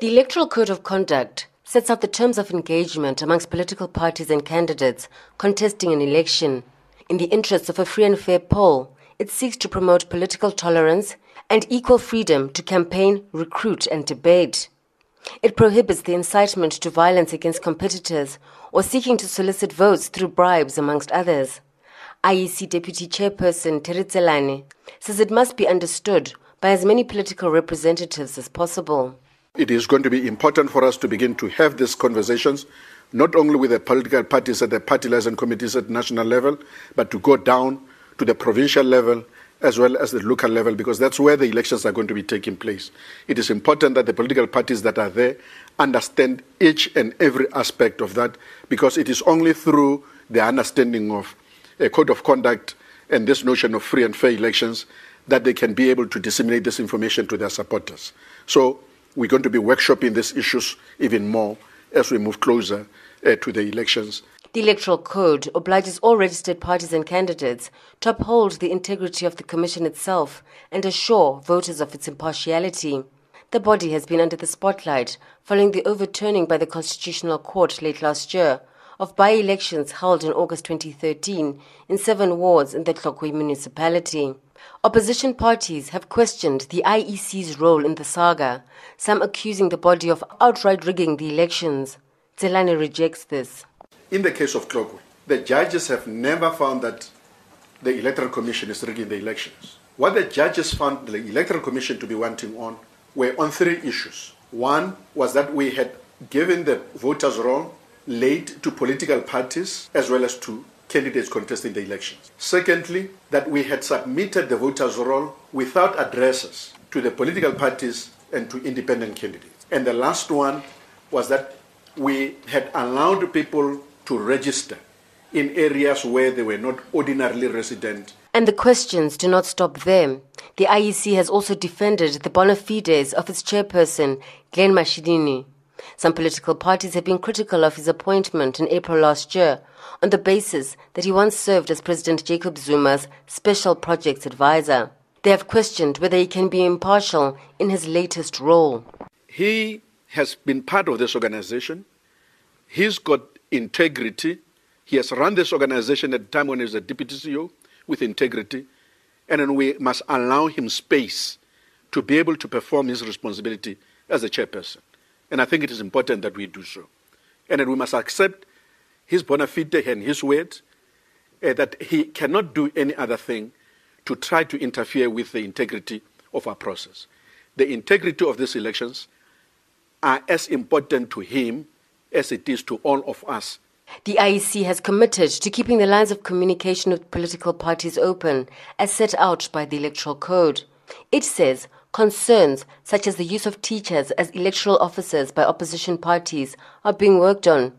The Electoral Code of Conduct sets out the terms of engagement amongst political parties and candidates contesting an election. In the interests of a free and fair poll, it seeks to promote political tolerance and equal freedom to campaign, recruit, and debate. It prohibits the incitement to violence against competitors or seeking to solicit votes through bribes, amongst others. IEC Deputy Chairperson Terry Tselane says it must be understood by as many political representatives as possible. It is going to be important for us to begin to have these conversations, not only with the political parties at the party liaison committees at national level, but to go down to the provincial level as well as the local level, because that's where the elections are going to be taking place. It is important that the political parties that are there understand each and every aspect of that, because it is only through the understanding of a code of conduct and this notion of free and fair elections that they can be able to disseminate this information to their supporters. So we're going to be workshopping these issues even more as we move closer uh, to the elections. The Electoral Code obliges all registered parties and candidates to uphold the integrity of the Commission itself and assure voters of its impartiality. The body has been under the spotlight following the overturning by the Constitutional Court late last year of by elections held in August 2013 in seven wards in the Tlokwe municipality. Opposition parties have questioned the IEC's role in the saga, some accusing the body of outright rigging the elections. Tselane rejects this. In the case of Tlokwe, the judges have never found that the Electoral Commission is rigging the elections. What the judges found the Electoral Commission to be wanting on were on three issues. One was that we had given the voters' roll late to political parties as well as to candidates contesting the elections. Secondly, that we had submitted the voters' roll without addresses to the political parties and to independent candidates. And the last one was that we had allowed people to register in areas where they were not ordinarily resident. And the questions do not stop there. The IEC has also defended the bona fides of its chairperson, Glen Mashinini. Some political parties have been critical of his appointment in April last year on the basis that he once served as President Jacob Zuma's special projects advisor. They have questioned whether he can be impartial in his latest role. He has been part of this organization. He's got integrity. He has run this organization at the time when he was a deputy CEO with integrity. And then we must allow him space to be able to perform his responsibility as a chairperson. And I think it is important that we do so. And that we must accept his bona fide and his word uh, that he cannot do any other thing to try to interfere with the integrity of our process. The integrity of these elections are as important to him as it is to all of us. The IEC has committed to keeping the lines of communication with political parties open, as set out by the Electoral Code. It says concerns such as the use of teachers as electoral officers by opposition parties are being worked on.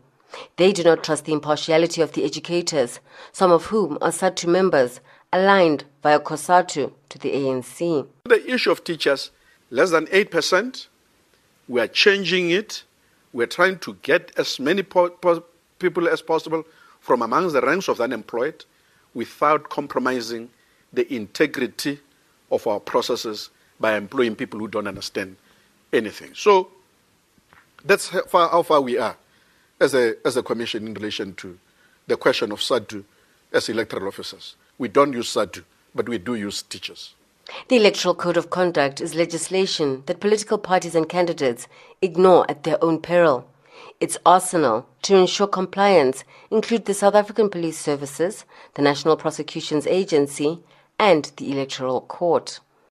They do not trust the impartiality of the educators, some of whom are SADTU members, aligned via COSATU to the ANC. The issue of teachers, less than 8%, we are changing it. We're trying to get as many po- po- people as possible from amongst the ranks of the unemployed without compromising the integrity of our processes by employing people who don't understand anything. So that's how far, how far we are as a, as a commission in relation to the question of SADTU as electoral officers. We don't use SADTU, but we do use teachers. The Electoral Code of Conduct is legislation that political parties and candidates ignore at their own peril. Its arsenal to ensure compliance include the South African Police Services, the National Prosecutions Agency, and the Electoral Court.